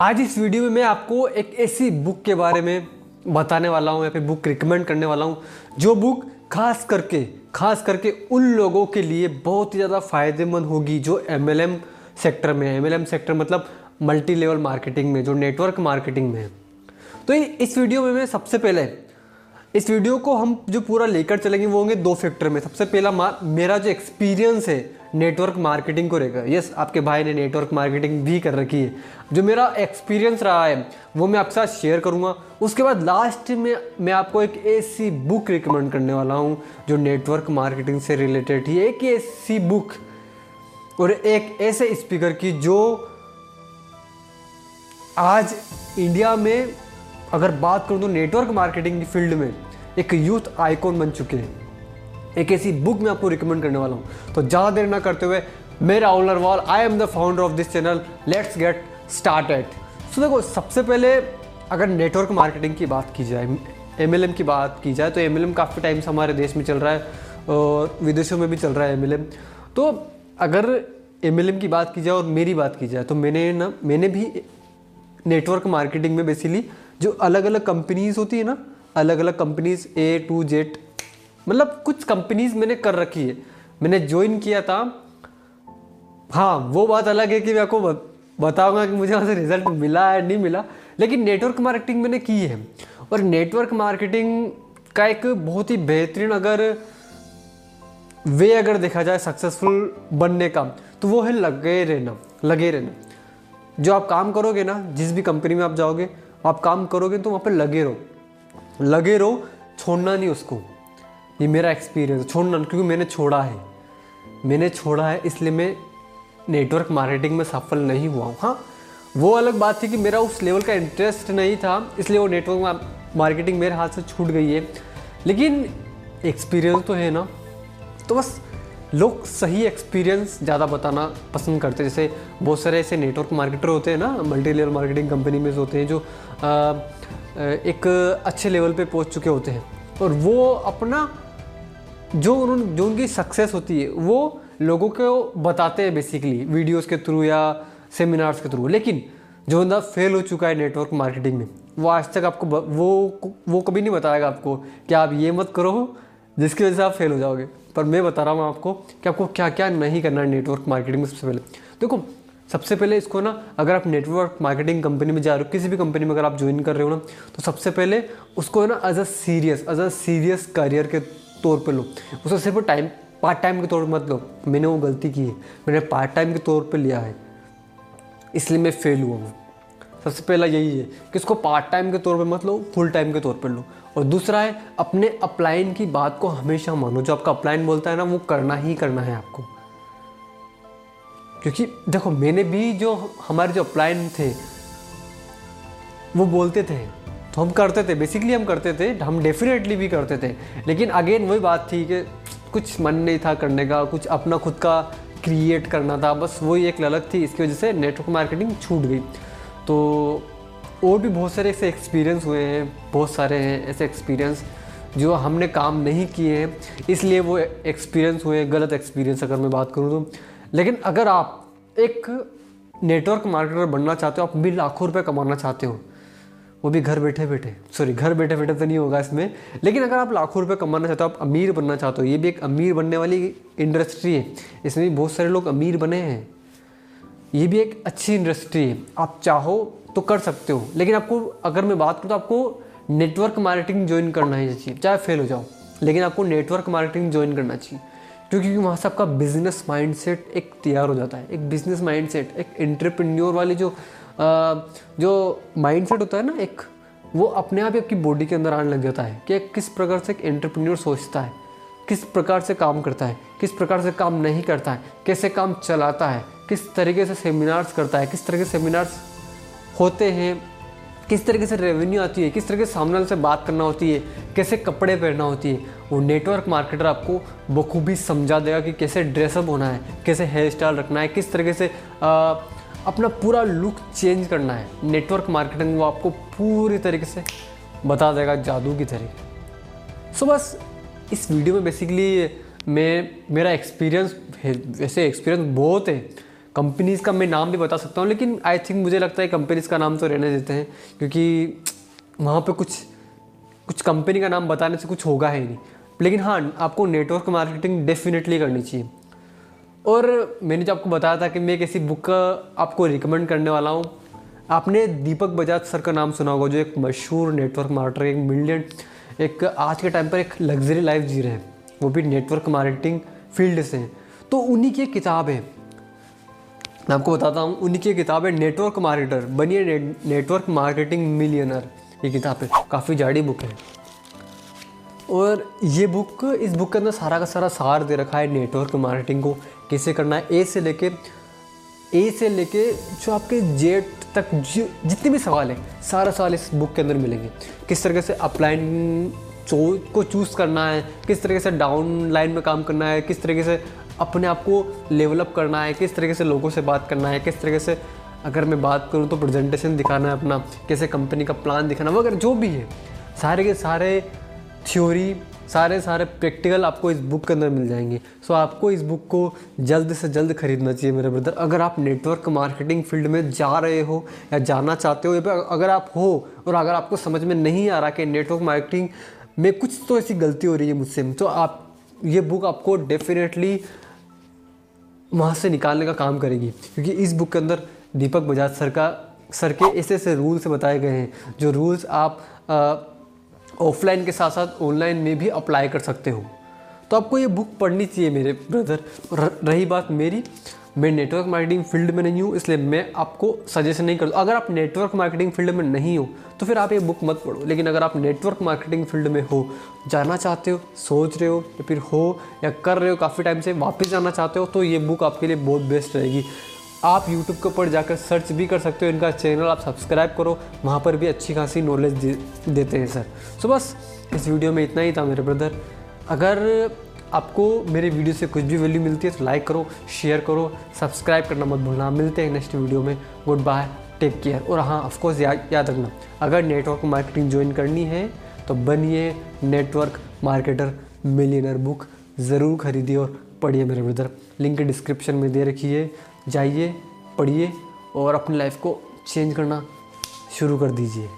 आज इस वीडियो में मैं आपको एक ऐसी बुक के बारे में बताने वाला हूँ, या फिर बुक रिकमेंड करने वाला हूँ, जो बुक खास करके खास करके उन लोगों के लिए बहुत ही ज़्यादा फ़ायदेमंद होगी जो एमएलएम सेक्टर में है। एम सेक्टर मतलब मल्टी लेवल मार्केटिंग में, जो नेटवर्क मार्केटिंग में है। तो इस वीडियो में मैं सबसे पहले इस वीडियो को हम जो पूरा लेकर चलेंगे वो होंगे दो फैक्टर में। सबसे पहला मेरा जो एक्सपीरियंस है नेटवर्क मार्केटिंग को लेकर। यस आपके भाई ने नेटवर्क मार्केटिंग भी कर रखी है। जो मेरा एक्सपीरियंस रहा है, वो मैं आपके साथ शेयर करूँगा। उसके बाद लास्ट में मैं आपको एक ऐसी बुक रिकमेंड करने वाला हूँ, जो नेटवर्क मार्केटिंग से रिलेटेड ही एक ऐसी बुक और एक ऐसे स्पीकर की जो आज इंडिया में अगर बात करूँ तो नेटवर्क मार्केटिंग की फ़ील्ड में एक यूथ आइकॉन बन चुके हैं। एक ऐसी बुक मैं आपको रिकमेंड करने वाला हूँ। तो ज़्यादा देर ना करते हुए मेरा Rahul Narwal I am the founder of this channel let's get started so देखो, सबसे पहले अगर नेटवर्क मार्केटिंग की बात की जाए एमएलएम की बात की जाए तो एमएलएम काफ़ी टाइम से हमारे देश में चल रहा है और विदेशों में भी चल रहा है एमएलएम तो अगर एमएलएम की बात की जाए और मेरी बात की जाए तो मैंने ना, मैंने भी नेटवर्क मार्केटिंग में बेसिकली जो अलग अलग कंपनीज़ होती है ना अलग अलग कंपनीज़ ए टू जेड मतलब कुछ कंपनीज़ मैंने कर रखी है। मैंने ज्वाइन किया था। हाँ वो बात अलग है कि मैं आपको बताऊँगा कि मुझे वहाँ से रिज़ल्ट मिला है नहीं मिला, लेकिन नेटवर्क मार्केटिंग मैंने की है। और नेटवर्क मार्केटिंग का एक बहुत ही बेहतरीन अगर वे अगर देखा जाए सक्सेसफुल बनने का तो वो है लगे रहना लगे रहना। जो आप काम करोगे ना, जिस भी कंपनी में आप जाओगे आप काम करोगे तो वहाँ पर लगे रहो। लगे रहो, छोड़ना नहीं उसको। ये मेरा एक्सपीरियंस छोड़ना क्योंकि मैंने छोड़ा है। मैंने छोड़ा है, इसलिए मैं नेटवर्क मार्केटिंग में सफल नहीं हुआ हूँ। हाँ वो अलग बात थी कि मेरा उस लेवल का इंटरेस्ट नहीं था, इसलिए वो नेटवर्क मार्केटिंग मेरे हाथ से छूट गई है। लेकिन एक्सपीरियंस तो है ना। तो बस लोग सही एक्सपीरियंस ज़्यादा बताना पसंद करते हैं। जैसे बहुत सारे ऐसे नेटवर्क मार्केटर होते हैं ना मल्टी लेवल मार्केटिंग कंपनी में होते हैं जो आ, एक अच्छे लेवल पे पहुँच चुके होते हैं। और वो अपना जो उन जो उनकी सक्सेस होती है वो लोगों को बताते हैं बेसिकली वीडियोस के थ्रू या सेमिनार्स के थ्रू लेकिन जो बंदा फेल हो चुका है नेटवर्क मार्केटिंग में वो आज तक आपको वो वो कभी नहीं बताएगा आपको कि आप ये मत करो जिसकी वजह से आप फेल हो जाओगे। पर मैं बता रहा हूँ आपको कि आपको क्या क्या नहीं करना है नेटवर्क मार्केटिंग में सबसे पहले। देखो, सबसे पहले इसको ना, अगर आप नेटवर्क मार्केटिंग कंपनी में जा रहे हो, किसी भी कंपनी में अगर आप ज्वाइन कर रहे हो ना तो सबसे पहले उसको है ना as a serious as a serious career के तौर पे लो। उसे सिर्फ़ टाइम पार्ट टाइम के तौर पर मत लो। मैंने वो गलती की है। मैंने पार्ट टाइम के तौर पर लिया है। इसलिए मैं फेल हुआ हूँ। सबसे पहला यही है कि इसको पार्ट टाइम के तौर पे मत लो फुल टाइम के तौर पे लो। और दूसरा है, अपने अपलाइन की बात को हमेशा मानो। जो आपका अपलाइन बोलता है ना, वो करना ही करना है आपको। क्योंकि देखो, मैंने भी जो, हमारे जो अपलाइन थे, वो बोलते थे। तो हम करते थे बेसिकली हम करते थे, हम डेफिनेटली भी करते थे। लेकिन अगेन वही बात थी कि कुछ मन नहीं था करने का, कुछ अपना खुद का क्रिएट करना था। बस वही एक ललक थी, इसकी वजह से नेटवर्क मार्केटिंग छूट गई। तो और भी बहुत सारे ऐसे एक्सपीरियंस हुए हैं, बहुत सारे हैं ऐसे एक्सपीरियंस जो हमने काम नहीं किए हैं, इसलिए वो एक्सपीरियंस हुए, गलत एक्सपीरियंस अगर मैं बात करूँ तो। लेकिन अगर आप एक नेटवर्क मार्केटर बनना चाहते हो, आप भी लाखों रुपए कमाना चाहते हो, वो भी घर बैठे बैठे सॉरी घर बैठे बैठे तो नहीं होगा इसमें, लेकिन अगर आप लाखों रुपए कमाना चाहते हो, आप अमीर बनना चाहते हो, ये भी एक अमीर बनने वाली इंडस्ट्री है, इसमें भी बहुत सारे लोग अमीर बने हैं। ये भी एक अच्छी इंडस्ट्री है। आप चाहो तो कर सकते हो लेकिन आपको अगर मैं बात करूँ तो आपको नेटवर्क मार्केटिंग ज्वाइन करना ही चाहिए चाहे फेल हो जाओ लेकिन आपको नेटवर्क मार्केटिंग ज्वाइन करना चाहिए क्योंकि वहाँ से आपका बिज़नेस माइंडसेट एक तैयार हो जाता है। एक बिज़नेस माइंडसेट एक एंटरप्रेन्योर वाली जो आ, जो माइंडसेट होता है ना एक वो अपने आप ही आपकी बॉडी के अंदर आने लग जाता है कि किस प्रकार से एक एंटरप्रेन्योर सोचता है किस प्रकार से काम करता है किस प्रकार से काम नहीं करता है कैसे काम चलाता है किस तरीके से सेमिनार्स करता है किस तरह के सेमिनार्स होते हैं किस तरीके से रेवेन्यू आती है किस तरीके से सामने से बात करना होती है कैसे कपड़े पहनना होती है वो नेटवर्क मार्केटर आपको बखूबी समझा देगा कि कैसे ड्रेसअप होना है कैसे हेयर स्टाइल रखना है किस तरीके से आ, अपना पूरा लुक चेंज करना है। नेटवर्क मार्केटिंग वो आपको पूरी तरीके से बता देगा जादू की तरीके सो बस इस वीडियो में बेसिकली मैं मेरा एक्सपीरियंस वैसे एक्सपीरियंस बहुत है। कंपनीज़ का मैं नाम भी बता सकता हूँ, लेकिन आई थिंक मुझे लगता है कंपनीज़ का नाम तो रहने देते हैं, क्योंकि वहाँ पे कुछ कुछ कंपनी का नाम बताने से कुछ होगा ही नहीं। लेकिन हाँ आपको नेटवर्क मार्केटिंग डेफिनेटली करनी चाहिए। और मैंने जो आपको बताया था कि मैं एक ऐसी बुक का आपको रिकमेंड करने वाला हूँ। आपने दीपक बजाज सर का नाम सुना होगा, जो एक मशहूर नेटवर्क मार्केटर एक मिलियन एक आज के टाइम पर एक लग्जरी लाइफ जी रहे हैं। वो भी नेटवर्क मार्केटिंग फ़ील्ड से हैं। तो उन्हीं की एक किताब है। मैं आपको बताता हूँ उनकी किताब है नेटवर्क मार्केटर बनिए ने, नेटवर्क मार्केटिंग मिलियनर ये किताब है काफ़ी जाड़ी बुक है। और ये बुक इस बुक के अंदर सारा का सारा सार दे रखा है नेटवर्क मार्केटिंग को कैसे करना है? ए से लेके ए से लेके जो आपके जेट तक जितने भी सवाल हैं सारा सवाल इस बुक के अंदर मिलेंगे। किस तरीके से अपलाइन चो को चूज़ करना है किस तरीके से डाउन लाइन में काम करना है किस तरीके से अपने आप को लेवलअप करना है, किस तरीके से लोगों से बात करना है, किस तरीके से अगर मैं बात करूँ तो प्रेजेंटेशन दिखाना है अपना, कैसे कंपनी का प्लान दिखाना वगैरह जो भी है। सारे के सारे थ्योरी सारे सारे प्रैक्टिकल आपको इस बुक के अंदर मिल जाएँगे। सो आपको इस बुक को जल्द से जल्द खरीदना चाहिए मेरे ब्रदर अगर आप नेटवर्क मार्केटिंग फ़ील्ड में जा रहे हो या जाना चाहते हो, या अगर आप हो और अगर आपको समझ में नहीं आ रहा कि नेटवर्क मार्केटिंग में कुछ तो ऐसी गलती हो रही है मुझसे। तो आप, ये बुक आपको डेफिनेटली वहाँ से निकालने का काम करेगी। क्योंकि इस बुक के अंदर दीपक बजाज सर का, सर के ऐसे ऐसे रूल्स बताए गए हैं, जो रूल्स आप ऑफलाइन के साथ साथ ऑनलाइन में भी अप्लाई कर सकते हो। तो आपको ये बुक पढ़नी चाहिए मेरे ब्रदर रही बात मेरी मैं नेटवर्क मार्केटिंग फ़ील्ड में नहीं हूँ इसलिए मैं आपको सजेशन नहीं करता। अगर आप नेटवर्क मार्केटिंग फ़ील्ड में नहीं हो तो फिर आप ये बुक मत पढ़ो। लेकिन अगर आप नेटवर्क मार्केटिंग फ़ील्ड में हो जाना चाहते हो सोच रहे हो या फिर हो या कर रहे हो काफ़ी टाइम से वापस जाना चाहते हो तो ये बुक आपके लिए बहुत बेस्ट रहेगी। आप यूट्यूब के ऊपर जाकर सर्च भी कर सकते हो इनका चैनल आप सब्सक्राइब करो। वहाँ पर भी अच्छी खासी नॉलेज दे, देते हैं सर सो बस इस वीडियो में इतना ही था मेरे ब्रदर अगर आपको मेरे वीडियो से कुछ भी वैल्यू मिलती है तो लाइक करो शेयर करो सब्सक्राइब करना मत भूलना। मिलते हैं नेक्स्ट वीडियो में। गुड बाय टेक केयर और हाँ ऑफकोर्स याद याद रखना, अगर नेटवर्क मार्केटिंग ज्वाइन करनी है तो बनिए नेटवर्क मार्केटर मिलियनर बुक ज़रूर खरीदिए और पढ़िए मेरे ब्रदर लिंक डिस्क्रिप्शन में दे रखी है। जाइए, पढ़िए और अपनी लाइफ को चेंज करना शुरू कर दीजिए।